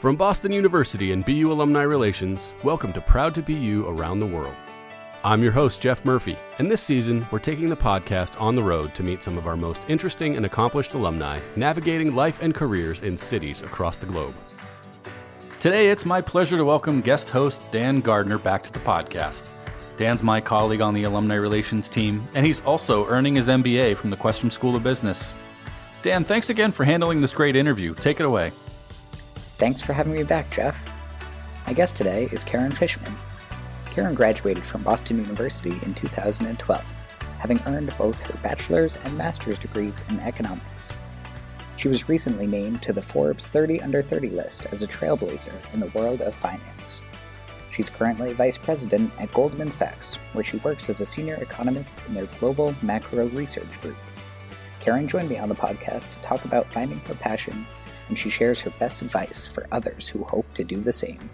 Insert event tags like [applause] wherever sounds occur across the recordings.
From Boston University and BU Alumni Relations, welcome to Proud to be BU Around the World. I'm your host, Jeff Murphy, and this season we're taking the podcast on the road to meet some of our most interesting and accomplished alumni navigating life and careers in cities across the globe. Today, it's my pleasure to welcome guest host Dan Gardner back to the podcast. Dan's my colleague on the Alumni Relations team, and he's also earning his MBA from the Questrom School of Business. Dan, thanks again for handling this great interview. Take it away. Thanks for having me back, Jeff. My guest today is Karen Fishman. Karen graduated from Boston University in 2012, having earned both her bachelor's and master's degrees in economics. She was recently named to the Forbes 30 Under 30 list as a trailblazer in the world of finance. She's currently vice president at Goldman Sachs, where she works as a senior economist in their global macro research group. Karen joined me on the podcast to talk about finding her passion and she shares her best advice for others who hope to do the same.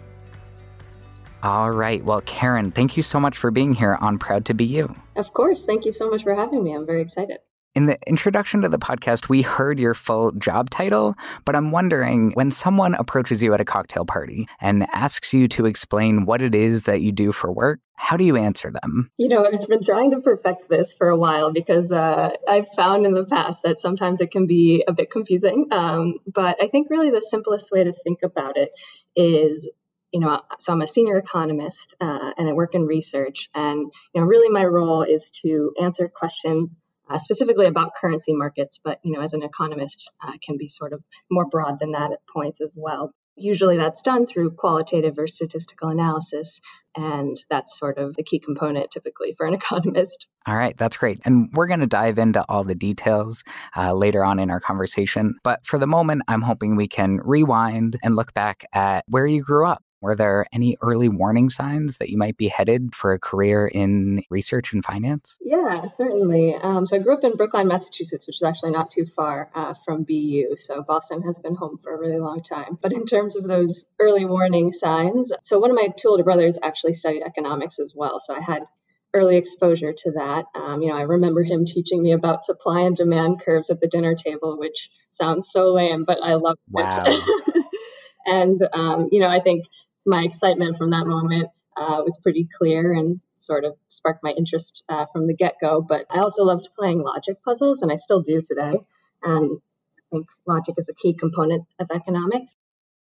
All right. Well, Karen, thank you so much for being here on Proud to Be You. Of course. Thank you so much for having me. I'm very excited. In the introduction to the podcast, we heard your full job title, but I'm wondering when someone approaches you at a cocktail party and asks you to explain what it is that you do for work, how do you answer them? You know, I've been trying to perfect this for a while because uh, I've found in the past that sometimes it can be a bit confusing. Um, but I think really the simplest way to think about it is you know, so I'm a senior economist uh, and I work in research. And, you know, really my role is to answer questions uh, specifically about currency markets, but you know, as an economist, uh, can be sort of more broad than that at points as well. Usually, that's done through qualitative or statistical analysis, and that's sort of the key component typically for an [laughs] economist. All right, that's great. And we're going to dive into all the details uh, later on in our conversation. But for the moment, I'm hoping we can rewind and look back at where you grew up. Were there any early warning signs that you might be headed for a career in research and finance? Yeah, certainly. Um, so I grew up in Brookline, Massachusetts, which is actually not too far uh, from BU. So Boston has been home for a really long time. But in terms of those early warning signs, so one of my two older brothers actually studied economics as well. So I had early exposure to that. Um, you know, I remember him teaching me about supply and demand curves at the dinner table, which sounds so lame, but I love wow. it. [laughs] and um, you know, I think my excitement from that moment uh, was pretty clear and sort of sparked my interest uh, from the get go. But I also loved playing logic puzzles, and I still do today. And I think logic is a key component of economics.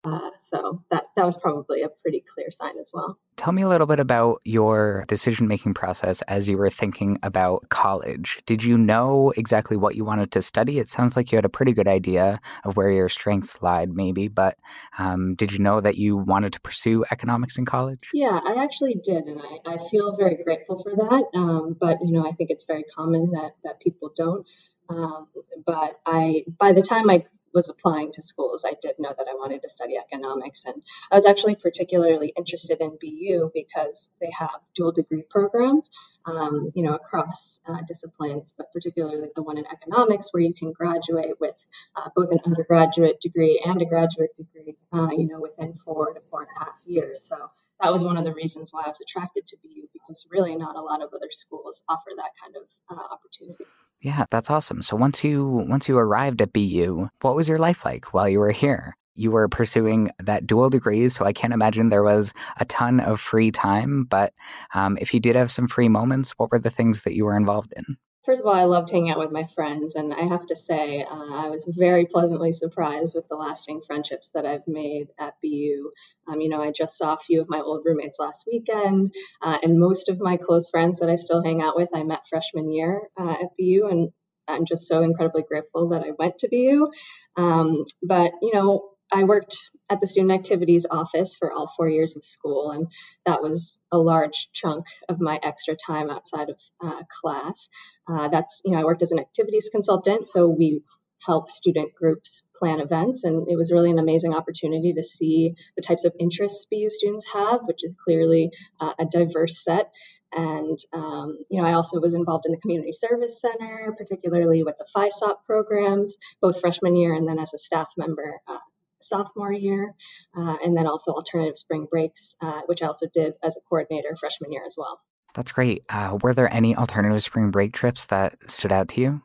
Uh, so that that was probably a pretty clear sign as well. Tell me a little bit about your decision making process as you were thinking about college. Did you know exactly what you wanted to study? It sounds like you had a pretty good idea of where your strengths lied, maybe, but um, did you know that you wanted to pursue economics in college? Yeah, I actually did, and I, I feel very grateful for that. Um, but you know, I think it's very common that that people don't. Um, but I, by the time I was applying to schools, I did know that I wanted to study economics. And I was actually particularly interested in BU because they have dual degree programs, um, you know, across uh, disciplines, but particularly the one in economics where you can graduate with uh, both an undergraduate degree and a graduate degree, uh, you know, within four to four and a half years. So that was one of the reasons why I was attracted to BU because really not a lot of other schools offer that kind of uh, opportunity. Yeah, that's awesome. So once you once you arrived at BU, what was your life like while you were here? You were pursuing that dual degree, so I can't imagine there was a ton of free time. But um, if you did have some free moments, what were the things that you were involved in? First of all, I loved hanging out with my friends, and I have to say, uh, I was very pleasantly surprised with the lasting friendships that I've made at BU. Um, you know, I just saw a few of my old roommates last weekend, uh, and most of my close friends that I still hang out with, I met freshman year uh, at BU, and I'm just so incredibly grateful that I went to BU. Um, but you know, I worked at the student activities office for all four years of school, and that was a large chunk of my extra time outside of uh, class. Uh, that's, you know, I worked as an activities consultant, so we help student groups plan events, and it was really an amazing opportunity to see the types of interests BU students have, which is clearly uh, a diverse set. And, um, you know, I also was involved in the Community Service Center, particularly with the FYSOP programs, both freshman year and then as a staff member uh, sophomore year, uh, and then also alternative spring breaks, uh, which I also did as a coordinator freshman year as well. That's great. Uh, were there any alternative spring break trips that stood out to you?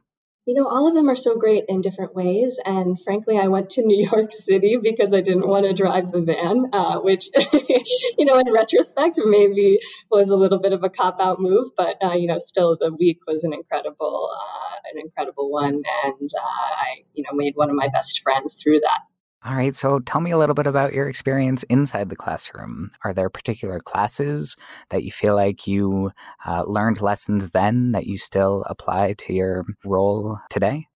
You know, all of them are so great in different ways. And frankly, I went to [laughs] New York City because I didn't want to drive the van, uh, which, [laughs] you know, in retrospect, maybe was a little bit of a cop out move. But, uh, you know, still the week was an incredible, uh, an incredible one. And uh, I, you know, made one of my best friends through that. All right, so tell me a little bit about your experience inside the classroom. Are there particular classes that you feel like you uh, learned lessons then that you still apply to your role today?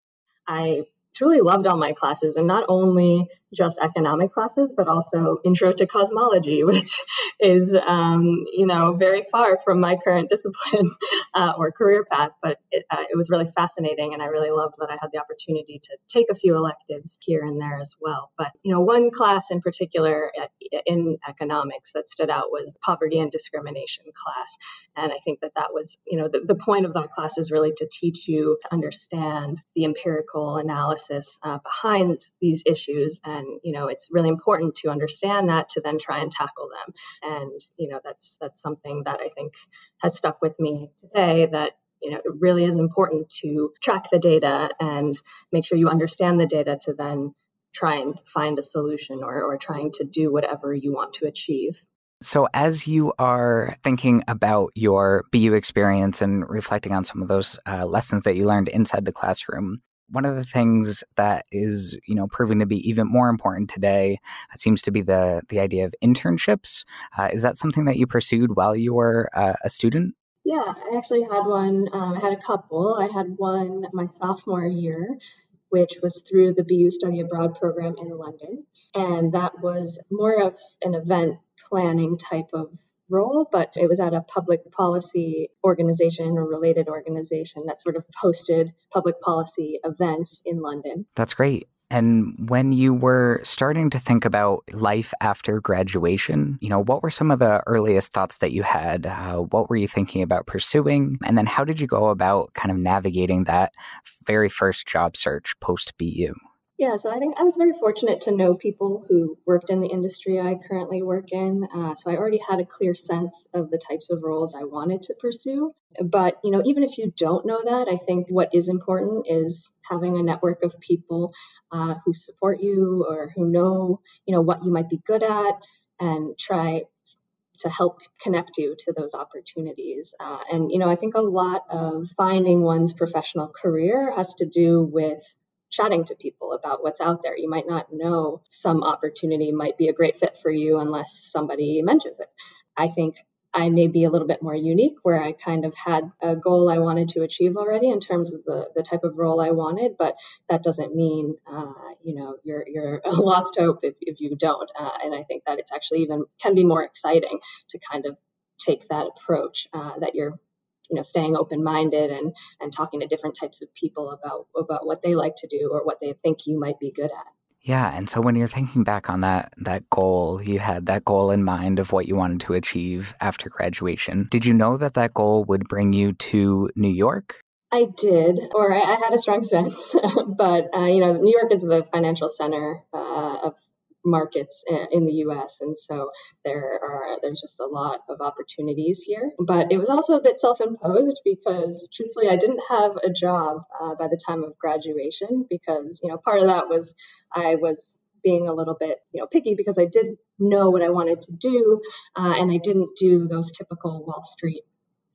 I truly loved all my classes and not only just economic classes, but also intro to cosmology, [laughs] which is, um, you know, very far from my current [laughs] discipline uh, or career path. But it, uh, it was really fascinating, and I really loved that I had the opportunity to take a few electives here and there as well. But, you know, one class in particular at, in economics that stood out was poverty and discrimination class. And I think that that was, you know, the, the point of that class is really to teach you to understand the empirical analysis uh, behind these issues and and you know it's really important to understand that to then try and tackle them. And you know that's that's something that i think has stuck with me today that you know it really is important to track the data and make sure you understand the data to then try and find a solution or, or trying to do whatever you want to achieve. So, as you are thinking about your BU experience and reflecting on some of those uh, lessons that you learned inside the classroom, one of the things that is you know proving to be even more important today uh, seems to be the the idea of internships. Uh, is that something that you pursued while you were uh, a student? Yeah i actually had one um, i had a couple. I had one my sophomore year which was through the bu study abroad program in london. And that was more of an event planning type of role, but it was at a public policy organization or related organization that sort of hosted public policy events in London. That's great. And when you were starting to think about life after graduation, you know, what were some of the earliest thoughts that you had? Uh, what were you thinking about pursuing? And then how did you go about kind of navigating that very first job search post BU? Yeah, so I think I was very fortunate to know people who worked in the industry I currently work in. Uh, so I already had a clear sense of the types of roles I wanted to pursue. But, you know, even if you don't know that, I think what is important is having a network of people uh, who support you or who know, you know, what you might be good at and try to help connect you to those opportunities. Uh, and, you know, I think a lot of finding one's professional career has to do with chatting to people about what's out there. You might not know some opportunity might be a great fit for you unless somebody mentions it. I think I may be a little bit more unique where I kind of had a goal I wanted to achieve already in terms of the, the type of role I wanted, but that doesn't mean, uh, you know, you're, you're a [laughs] lost hope if, if you don't. Uh, and I think that it's actually even can be more exciting to kind of take that approach uh, that you're you know staying open minded and and talking to different types of people about about what they like to do or what they think you might be good at. Yeah and so when you're thinking back on that that goal you had that goal in mind of what you wanted to achieve after graduation. Did you know that that goal would bring you to new york? I did, or I, had a strong [laughs] sense, but uh, you know, New York is the financial center uh, of markets in the US and so there are there's just a lot of opportunities here but it was also a bit self-imposed because truthfully I didn't have a job uh, by the time of graduation because you know part of that was I was being a little bit you know picky because I didn't know what I wanted to do uh, and I didn't do those typical Wall Street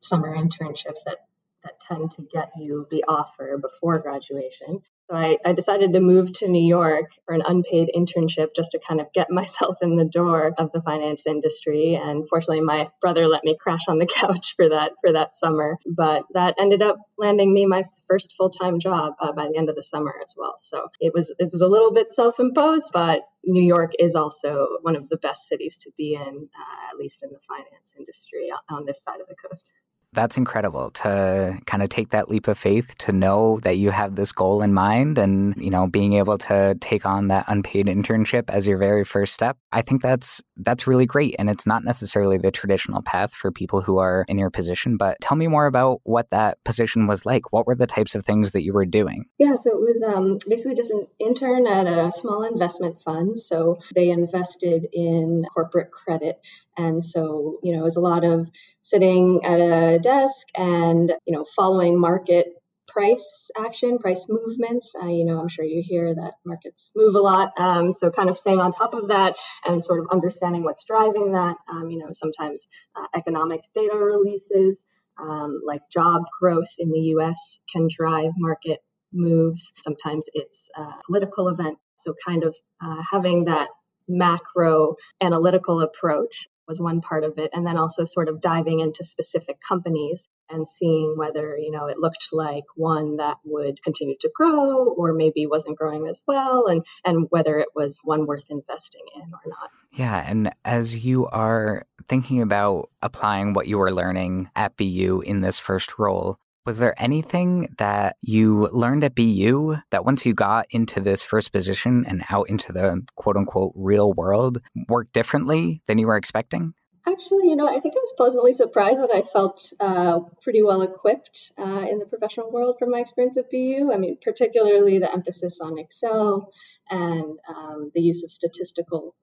summer internships that that tend to get you the offer before graduation. So I, I, decided to move to New York for an unpaid internship just to kind of get [laughs] myself in the door of the finance industry. And fortunately, my brother let me crash on the [laughs] couch for that for that summer. But that ended up landing me my first full time job uh, by the end of the summer as well. So it was it was a little bit self imposed, but New York is also one of the best cities to be in, uh, at least in the finance industry on this side of the coast that's incredible to kind of take that leap of faith to know that you have this goal in mind and you know being able to take on that unpaid internship as your very first step. I think that's that's really great and it's not necessarily the traditional path for people who are in your position but tell me more about what that position was like. What were the types of things that you were doing? Yeah so it was um, basically just an intern at a small investment fund so they invested in corporate credit. And so you know it was a lot of sitting at a desk and you know following market price action, price movements. Uh, you know, I'm sure you hear that markets move a lot. Um, so kind of staying on top of that and sort of understanding what's driving that. Um, you know, sometimes uh, economic data releases um, like job growth in the US can drive market moves. Sometimes it's a political event. So kind of uh, having that macro analytical approach was one part of it and then also sort of diving into specific companies and seeing whether you know it looked like one that would continue to grow or maybe wasn't growing as well and and whether it was one worth investing in or not. Yeah and as you are thinking about applying what you were learning at BU in this first role was there anything that you learned at BU that once you got into this first position and out into the quote unquote real world worked differently than you were expecting? Actually, you know, I think I was pleasantly surprised that I felt uh, pretty well equipped uh, in the professional world from my experience at BU. I mean, particularly the emphasis on Excel and um, the use of statistical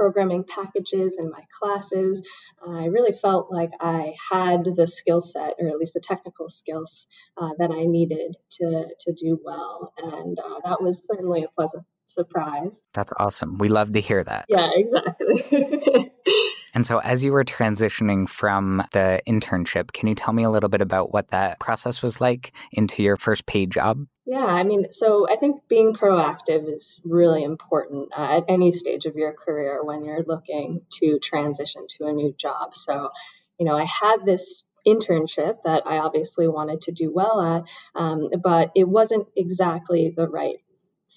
programming packages in my classes. I really felt like I had the skill set, or at least the technical skills uh, that I needed to, to do well. And uh, that was certainly a pleasant surprise. That's awesome. We love to hear that. Yeah, exactly. [laughs] and so, as you were transitioning from the internship, can you tell me a little bit about what that process was like into your first paid job? Yeah, I mean, so I think being proactive is really important uh, at any stage of your career when you're looking to transition to a new job. So, you know, I had this internship that I obviously wanted to do well at, um, but it wasn't exactly the right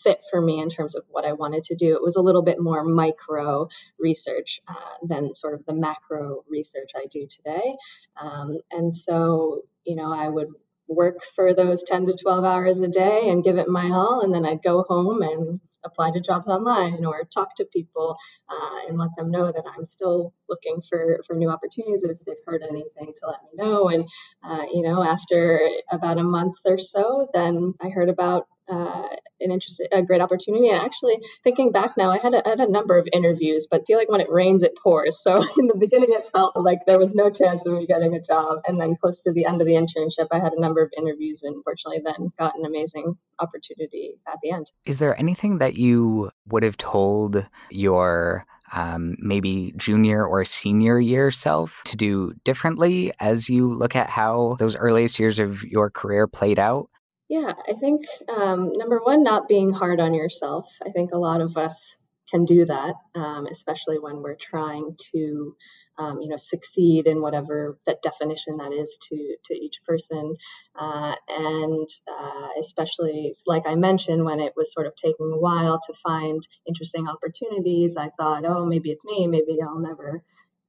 fit for me in terms of what I wanted to do. It was a little bit more micro research uh, than sort of the macro research I do today. Um, and so, you know, I would work for those 10 to 12 hours a day and give it my all. And then I'd go home and apply to jobs online or talk to people uh, and let them know that I'm still looking for, for new opportunities. If they've heard anything, to let me know. And, uh, you know, after about a month or so, then I heard about uh, an interesting, a great opportunity. And actually, thinking back now, I had, a, had a number of interviews, but feel like when it rains, it pours. So [laughs] in the beginning, it felt like there was no chance of me getting a job. And then close to the end of the internship, I had a number of interviews, and fortunately, then got an amazing opportunity at the end. Is there anything that you would have told your um, maybe junior or senior year self to do differently as you look at how those earliest years of your career played out? Yeah, I think um, number one, not being hard on yourself. I think a lot of us can do that, um, especially when we're trying to, um, you know, succeed in whatever that definition that is to to each person, uh, and uh, especially like I mentioned, when it was sort of taking a while to find interesting opportunities, I thought, oh, maybe it's me, maybe I'll never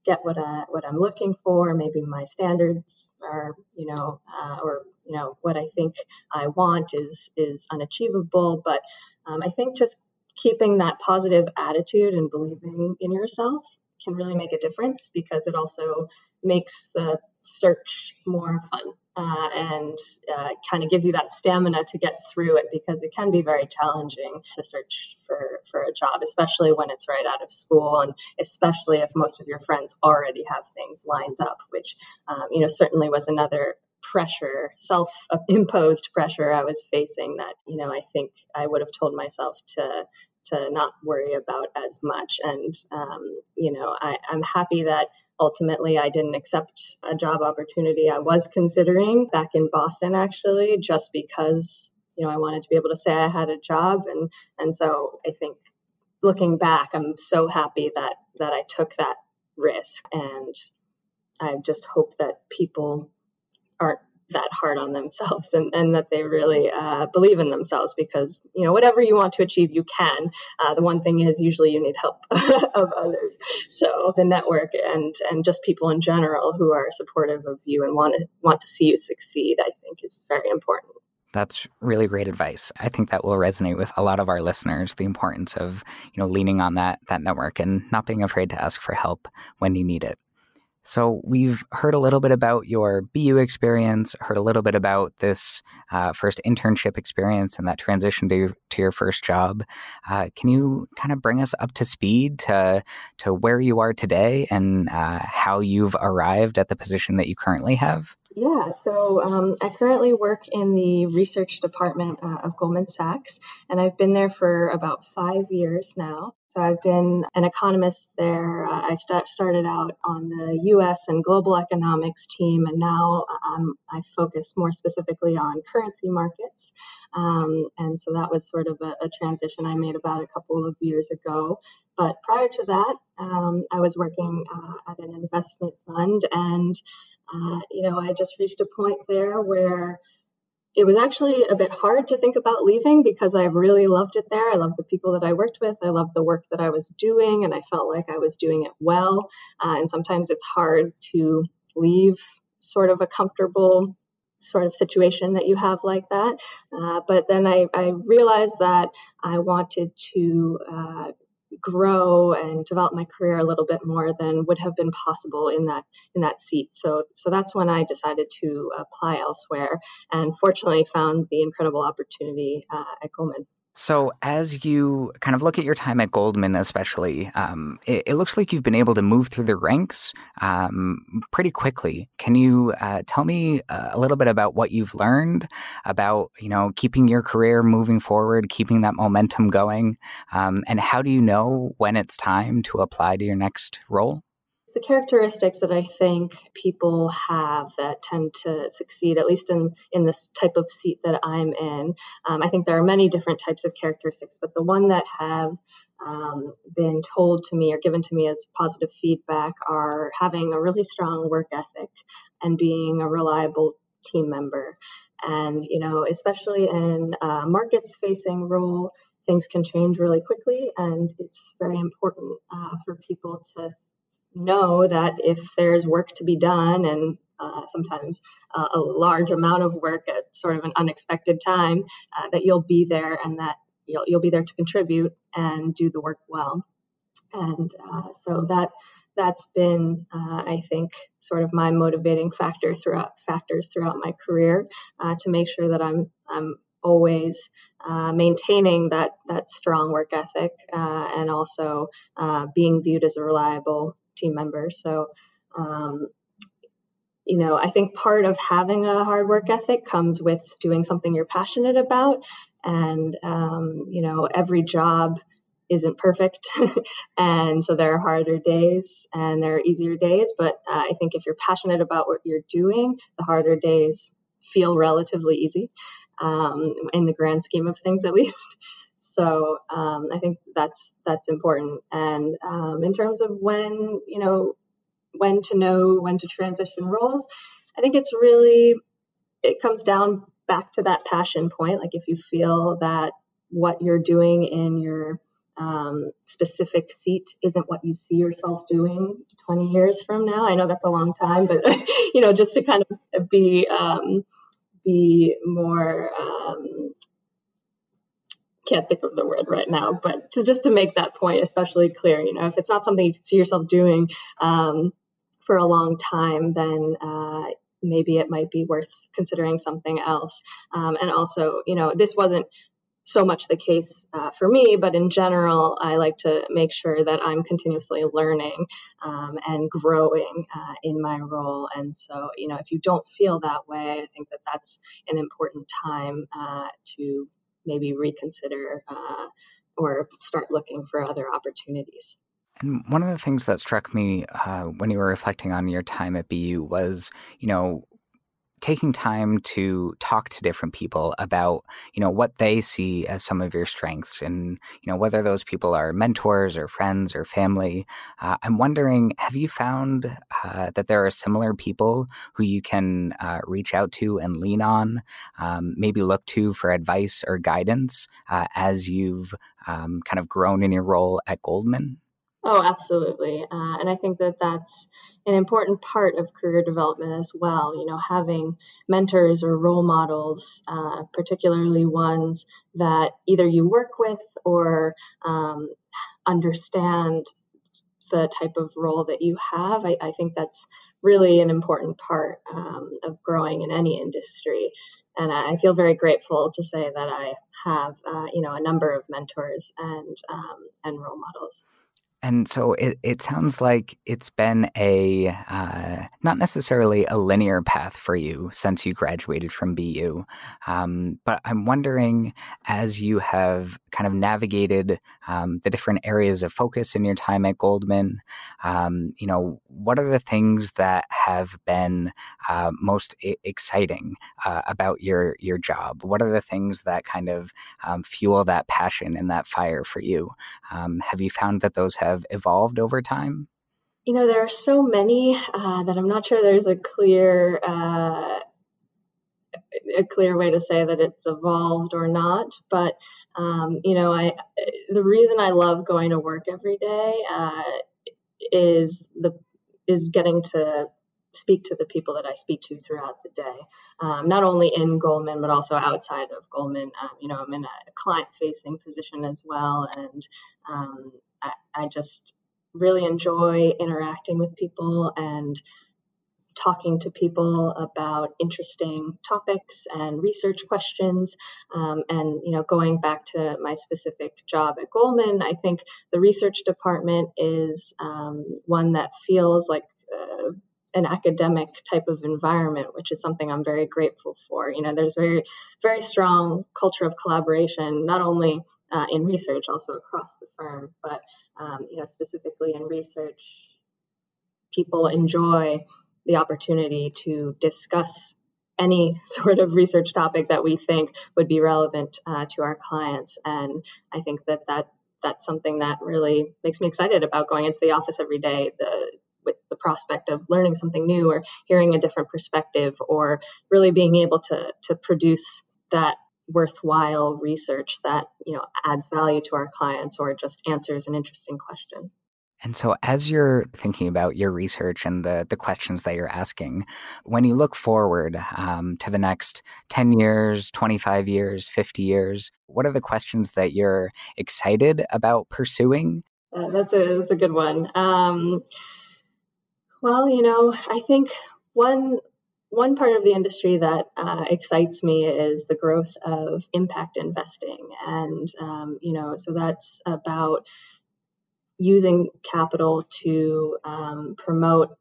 get what I what I'm looking for. Maybe my standards are, you know, uh, or you know what I think I want is is unachievable. But um, I think just keeping that positive attitude and believing in yourself can really make a difference because it also makes the search more fun uh, and uh, kind of gives you that stamina to get through it because it can be very challenging to search for, for a job, especially when it's right out of school and especially if most of your friends already have things lined up, which, um, you know, certainly was another pressure, self imposed pressure I was facing that, you know, I think I would have told myself to to not worry about as much. And, um, you know, I, I'm happy that ultimately I didn't accept a job opportunity I was considering back in Boston, actually, just because, you know, I wanted to be able to say I had a job. And, and so I think looking back, I'm so happy that, that I took that risk. And I just hope that people aren't that hard on themselves and, and that they really uh, believe in themselves because you know whatever you want to achieve you can uh, the one thing is usually you need help [laughs] of others so the network and and just people in general who are supportive of you and want to want to see you succeed i think is very important that's really great advice. I think that will resonate with a lot of our listeners the importance of, you know, leaning on that that network and not being afraid to ask for help when you need it. So, we've heard a little bit about your BU experience, heard a little bit about this uh, first internship experience and that transition to, to your first job. Uh, can you kind of bring us up to speed to, to where you are today and uh, how you've arrived at the position that you currently have? Yeah, so um, I currently work in the research department uh, of Goldman Sachs, and I've been there for about five years now. So I've been an economist there. I st- started out on the U.S. and global economics team, and now um, I focus more specifically on currency markets. Um, and so that was sort of a, a, transition I made about a couple of years ago. But prior to that, um, I was working uh, at an investment fund, and uh, you know I just reached a point there where it was actually a bit hard to think about leaving because I really loved it there. I loved the people that I worked with. I loved the work that I was doing, and I felt like I was doing it well. Uh, and sometimes it's hard to leave sort of a comfortable sort of situation that you have like that. Uh, but then I, I, realized that I wanted to uh, grow and develop my career a little bit more than would have been possible in that in that seat. So so that's when I decided to apply elsewhere, and fortunately found the incredible opportunity uh, at Goldman. So, as you kind of look at your time at Goldman, especially, um, it, it, looks like you've been able to move through the ranks um, pretty quickly. Can you uh, tell me uh, a little bit about what you've learned about, you know, keeping your career moving forward, keeping that momentum going, um, and how do you know when it's time to apply to your next role? The characteristics that I think people have that tend to succeed, at least in, in this type of seat that I'm in. Um, I think there are many different types of characteristics, but the one that have um, been told to me or given to me as positive feedback are having a really strong work ethic and being a reliable team member. And, you know, especially in markets facing role, things can change really quickly, and it's very important uh, for people to know that if there's work to be done and uh, sometimes uh, a large amount of work at sort of an unexpected time, uh, that you'll be there and that you'll, you'll be there to contribute and do the work well. And uh, so that that's been, uh, I think, sort of my motivating factor throughout factors throughout my career uh, to make sure that I'm I'm always uh, maintaining that that strong work ethic uh, and also uh, being viewed as a reliable team members. So, um, you know, I think part of having a hard work ethic comes with doing something you're passionate about. And, um, you know, every job isn't perfect. [laughs] and so there are harder days and there are easier days. But uh, I think if you're passionate about what you're doing, the harder days feel relatively easy um, in the grand scheme of things, at least. So um, I think that's that's important. And um, in terms of when you know when to know when to transition roles, I think it's really it comes down back to that passion point. Like if you feel that what you're doing in your um, specific seat isn't what you see yourself doing 20 years from now. I know that's a long time, but [laughs] you know, just to kind of be um, be more um, can't think of the word right now, but to just to make that point especially clear, you know, if it's not something you can see yourself doing um, for a long time, then uh, maybe it might be worth considering something else. Um, and also, you know, this wasn't so much the case uh, for me, but in general, I like to make sure that I'm continuously learning um, and growing uh, in my role. And so, you know, if you don't feel that way, I think that that's an important time uh, to maybe reconsider uh, or start looking for other opportunities. And one of the things that struck me uh, when you were reflecting on your time at BU was, you know, taking time to talk to different people about you know what they see as some of your strengths and you know whether those people are mentors or friends or family. Uh, i'm wondering have you found uh, that there are similar people who you can uh, reach out to and lean on um, maybe look to for advice or guidance uh, as you've um, kind of grown in your role at goldman Oh, absolutely. Uh, and I think that that's an important part of career development as well. You know, having mentors or role models, uh, particularly ones that either you work with or um, understand the type of role that you have. I, I think that's really an important part um, of growing in any industry. And I feel very grateful to say that I have, uh, you know, a number of mentors and um, and role models. And so it, it sounds like it's been a uh, not necessarily a linear path for you since you graduated from BU. Um, but I'm wondering, as you have kind of navigated um, the different areas of focus in your time at Goldman, um, you know, what are the things that have been uh, most I- exciting uh, about your your job? What are the things that kind of um, fuel that passion and that fire for you? Um, have you found that those have have evolved over time? You know, there are so many uh, that I'm not sure there's a clear uh, a clear way to say that it's evolved or not. But um, you know, I the reason I love going to work every day uh, is the is getting to speak to the people that I speak to throughout the day, um, not only in Goldman but also outside of Goldman. Um, you know, I'm in a client-facing position as well, and um, I, I just really enjoy interacting with people and talking to people about interesting topics and research questions. Um, and you know going back to my specific job at goldman i think the research department is um, one that feels like uh, an academic type of environment which is something i'm very grateful for. You know there's very very strong culture of collaboration not only uh, in research, also across the firm. But um, you know, specifically in research, people enjoy the opportunity to discuss any [laughs] sort of research topic that we think would be relevant uh, to our clients. And I think that, that that's something that really makes me excited about going into the office every day. The with the prospect of learning something new or hearing a different perspective or really being able to to produce that worthwhile research that you know adds value to our clients or just answers an interesting question. And so as you're thinking about your research and the, the questions that you're asking when you look forward um, to the next 10 years 25 years 50 years what are the questions that you're excited about pursuing? Uh, that's a that's a good one. Um, well you know i think one one part of the industry that uh, excites me is the growth of impact investing. And, um, you know, so that's about using capital to um, promote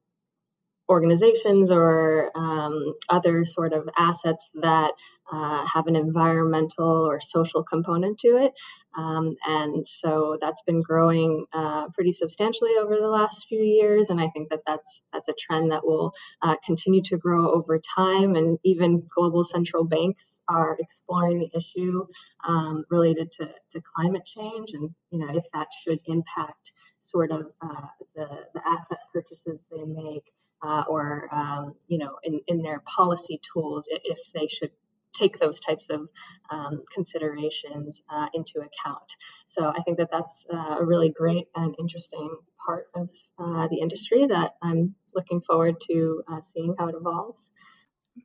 organizations or um, other sort of assets that uh, have an environmental or social component to it. Um, and so that's been growing uh, pretty substantially over the last few years. And I think that that's, that's a trend that will uh, continue to grow over time. And even global central banks are exploring the issue um, related to, to climate change and, you know, if that should impact sort of uh, the, the asset purchases they make uh, or um, you know in, in their policy tools if they should take those types of um, considerations uh, into account. So I think that that's uh, a really great and interesting part of uh, the industry that I'm looking forward to uh, seeing how it evolves.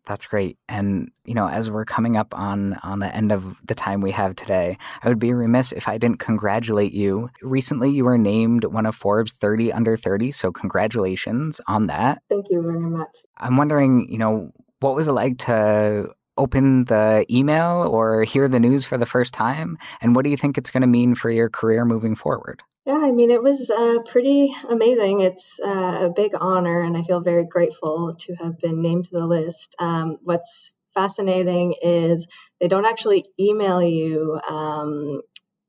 That's great. And you know, as we're coming up on on the end of the time we have today, I would be remiss if I didn't congratulate you. Recently, you were named one of Forbes 30 under 30, so congratulations on that. Thank you very much. I'm wondering, you know, what was it like to open the email or hear the news for the first time, and what do you think it's going to mean for your career moving forward? Yeah, I mean, it was uh, pretty amazing. It's uh, a big honor, and I feel very grateful to have been named to the list. Um, what's fascinating is they don't actually email you um,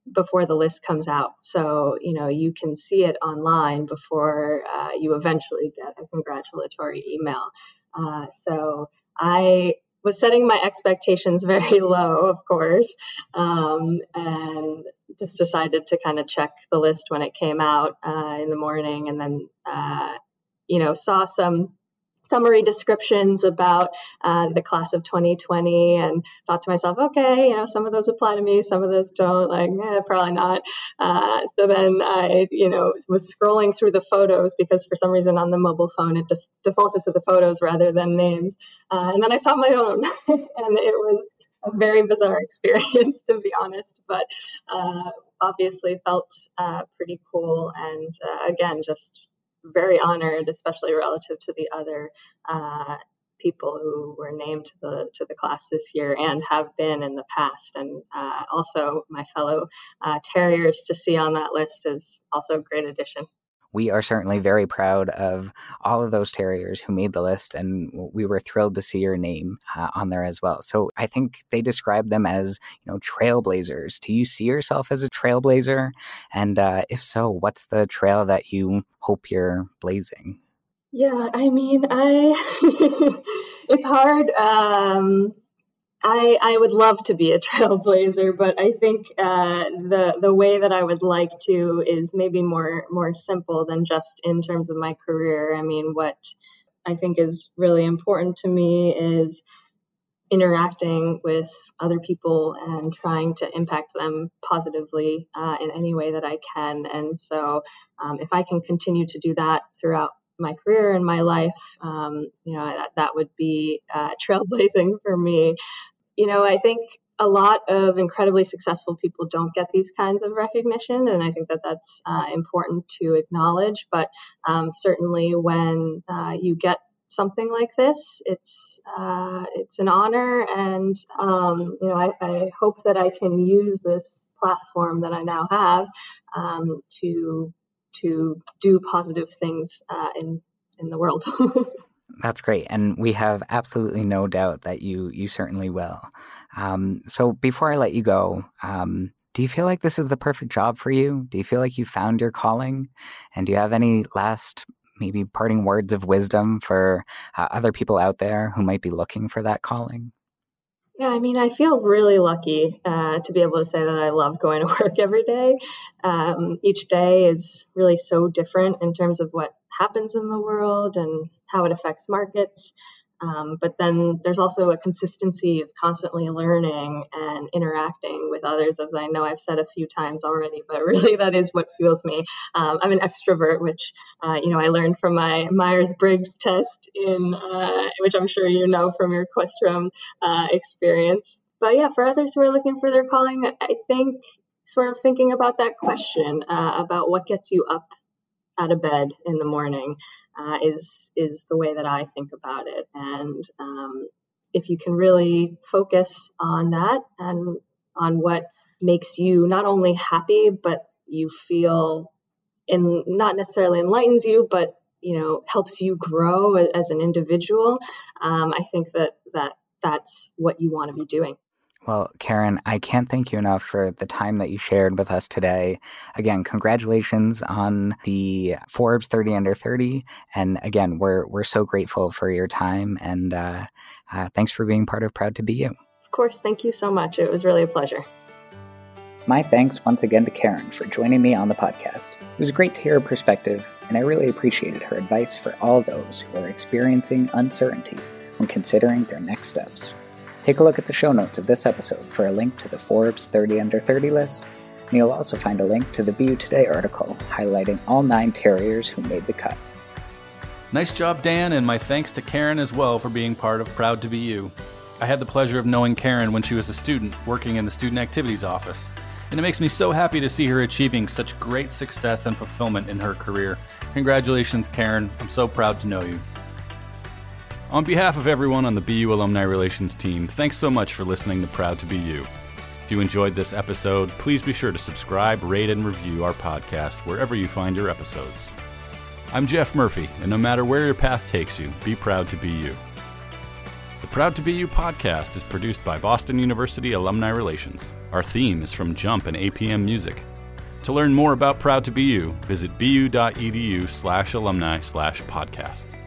before the list comes out. So, you know, you can see it online before uh, you eventually get a congratulatory email. Uh, so, I was setting my expectations [laughs] very low, of course, um, and just decided to kind of check the list when it came out uh, in the morning, and then uh, you know saw some summary descriptions about uh, the class of 2020 and thought to myself, okay, you know, some of those apply to me, some of those don't, like, eh, probably not. Uh, so then I, you know, was scrolling through the photos because for some reason on the mobile phone it def- defaulted to the photos rather than names. Uh, and then I saw my own [laughs] and it was a very bizarre [laughs] experience to be honest, but uh, obviously felt uh, pretty cool. And uh, again, just very honored, especially relative to the other uh, people who were named to the to the class this year and have been in the past, and uh, also my fellow uh, Terriers to see on that list is also a great addition we are certainly very proud of all of those terriers who made the list, and we were thrilled to see your name uh, on there as well. So I think they describe them as you know trailblazers. Do you see yourself as a trailblazer? And uh, if so, what's the trail that you hope you're blazing? Yeah, I mean, I [laughs] it's hard. Um, I, I would love to be a [laughs] trailblazer, but I think uh, the the way that I would like to is maybe more more simple than just in terms of my career. I mean, what I think is really important to me is interacting with other people and trying to impact them positively uh, in any way that I can. And so, um, if I can continue to do that throughout my career and my life, um, you know, that, that would be uh, [laughs] trailblazing for me you know, I think a lot of incredibly successful people don't get these kinds of recognition, and I think that that's uh, important to acknowledge. But um, certainly, when uh, you get something like this, it's uh, it's an honor, and um, you know, I, I, hope that I can use this platform that I now have um, to to do positive things uh, in in the world. [laughs] That's great, and we have absolutely no doubt that you you certainly will. Um, so before I let you go, um, do you feel like this is the perfect job for you? Do you feel like you found your calling? And do you have any last maybe parting words of wisdom for uh, other people out there who might be looking for that calling? Yeah, I mean, I feel really lucky uh, to be able to say that I love going to [laughs] work every day. Um, each day is really so different in terms of what happens in the world and how it affects markets. Um, but then there's also a consistency of constantly learning and interacting with others, as I know I've said a few times already, [laughs] but really that is what fuels me. Um, I'm an extrovert, which, uh, you know, I learned from my Myers Briggs test, in uh, which I'm sure you know from your Questrom uh, experience. But yeah, for others who are looking for their calling, I think sort of thinking about that question uh, about what gets you up out of bed in the morning uh, is is the way that I think about it. And um, if you can really focus on that and on what makes you not only happy, but you feel and not necessarily enlightens you, but you know helps you grow as an individual. Um, I think that that that's what you want to be doing. Well, Karen, I can't thank you enough for the time that you shared with us today. Again, congratulations on the Forbes 30 under 30. And again, we're we're so grateful for your time and uh, uh, thanks for being part of Proud to Be You. Of course, thank you so much. It was really a pleasure. My thanks once again to Karen for joining me on the podcast. It was great to hear her perspective, and I really appreciated her advice for all those who are experiencing uncertainty when considering their next steps. Take a look at the show notes of this episode for a link to the Forbes 30 Under 30 list, and you'll also find a link to the BU Today article highlighting all nine Terriers who made the cut. Nice job, Dan, and my thanks to Karen as well for being part of Proud to Be You. I had the pleasure of knowing Karen when she was a student working in the Student Activities Office, and it makes me so happy to see her achieving such great success and fulfillment in her career. Congratulations, Karen. I'm so proud to know you. On behalf of everyone on the BU Alumni Relations team, thanks so much for listening to Proud to Be You. If you enjoyed this episode, please be sure to subscribe, rate, and review our podcast wherever you find your episodes. I'm Jeff Murphy, and no matter where your path takes you, be proud to be you. The Proud to Be You podcast is produced by Boston University Alumni Relations. Our theme is from Jump and APM Music. To learn more about Proud to Be You, visit bu.edu slash alumni slash podcast.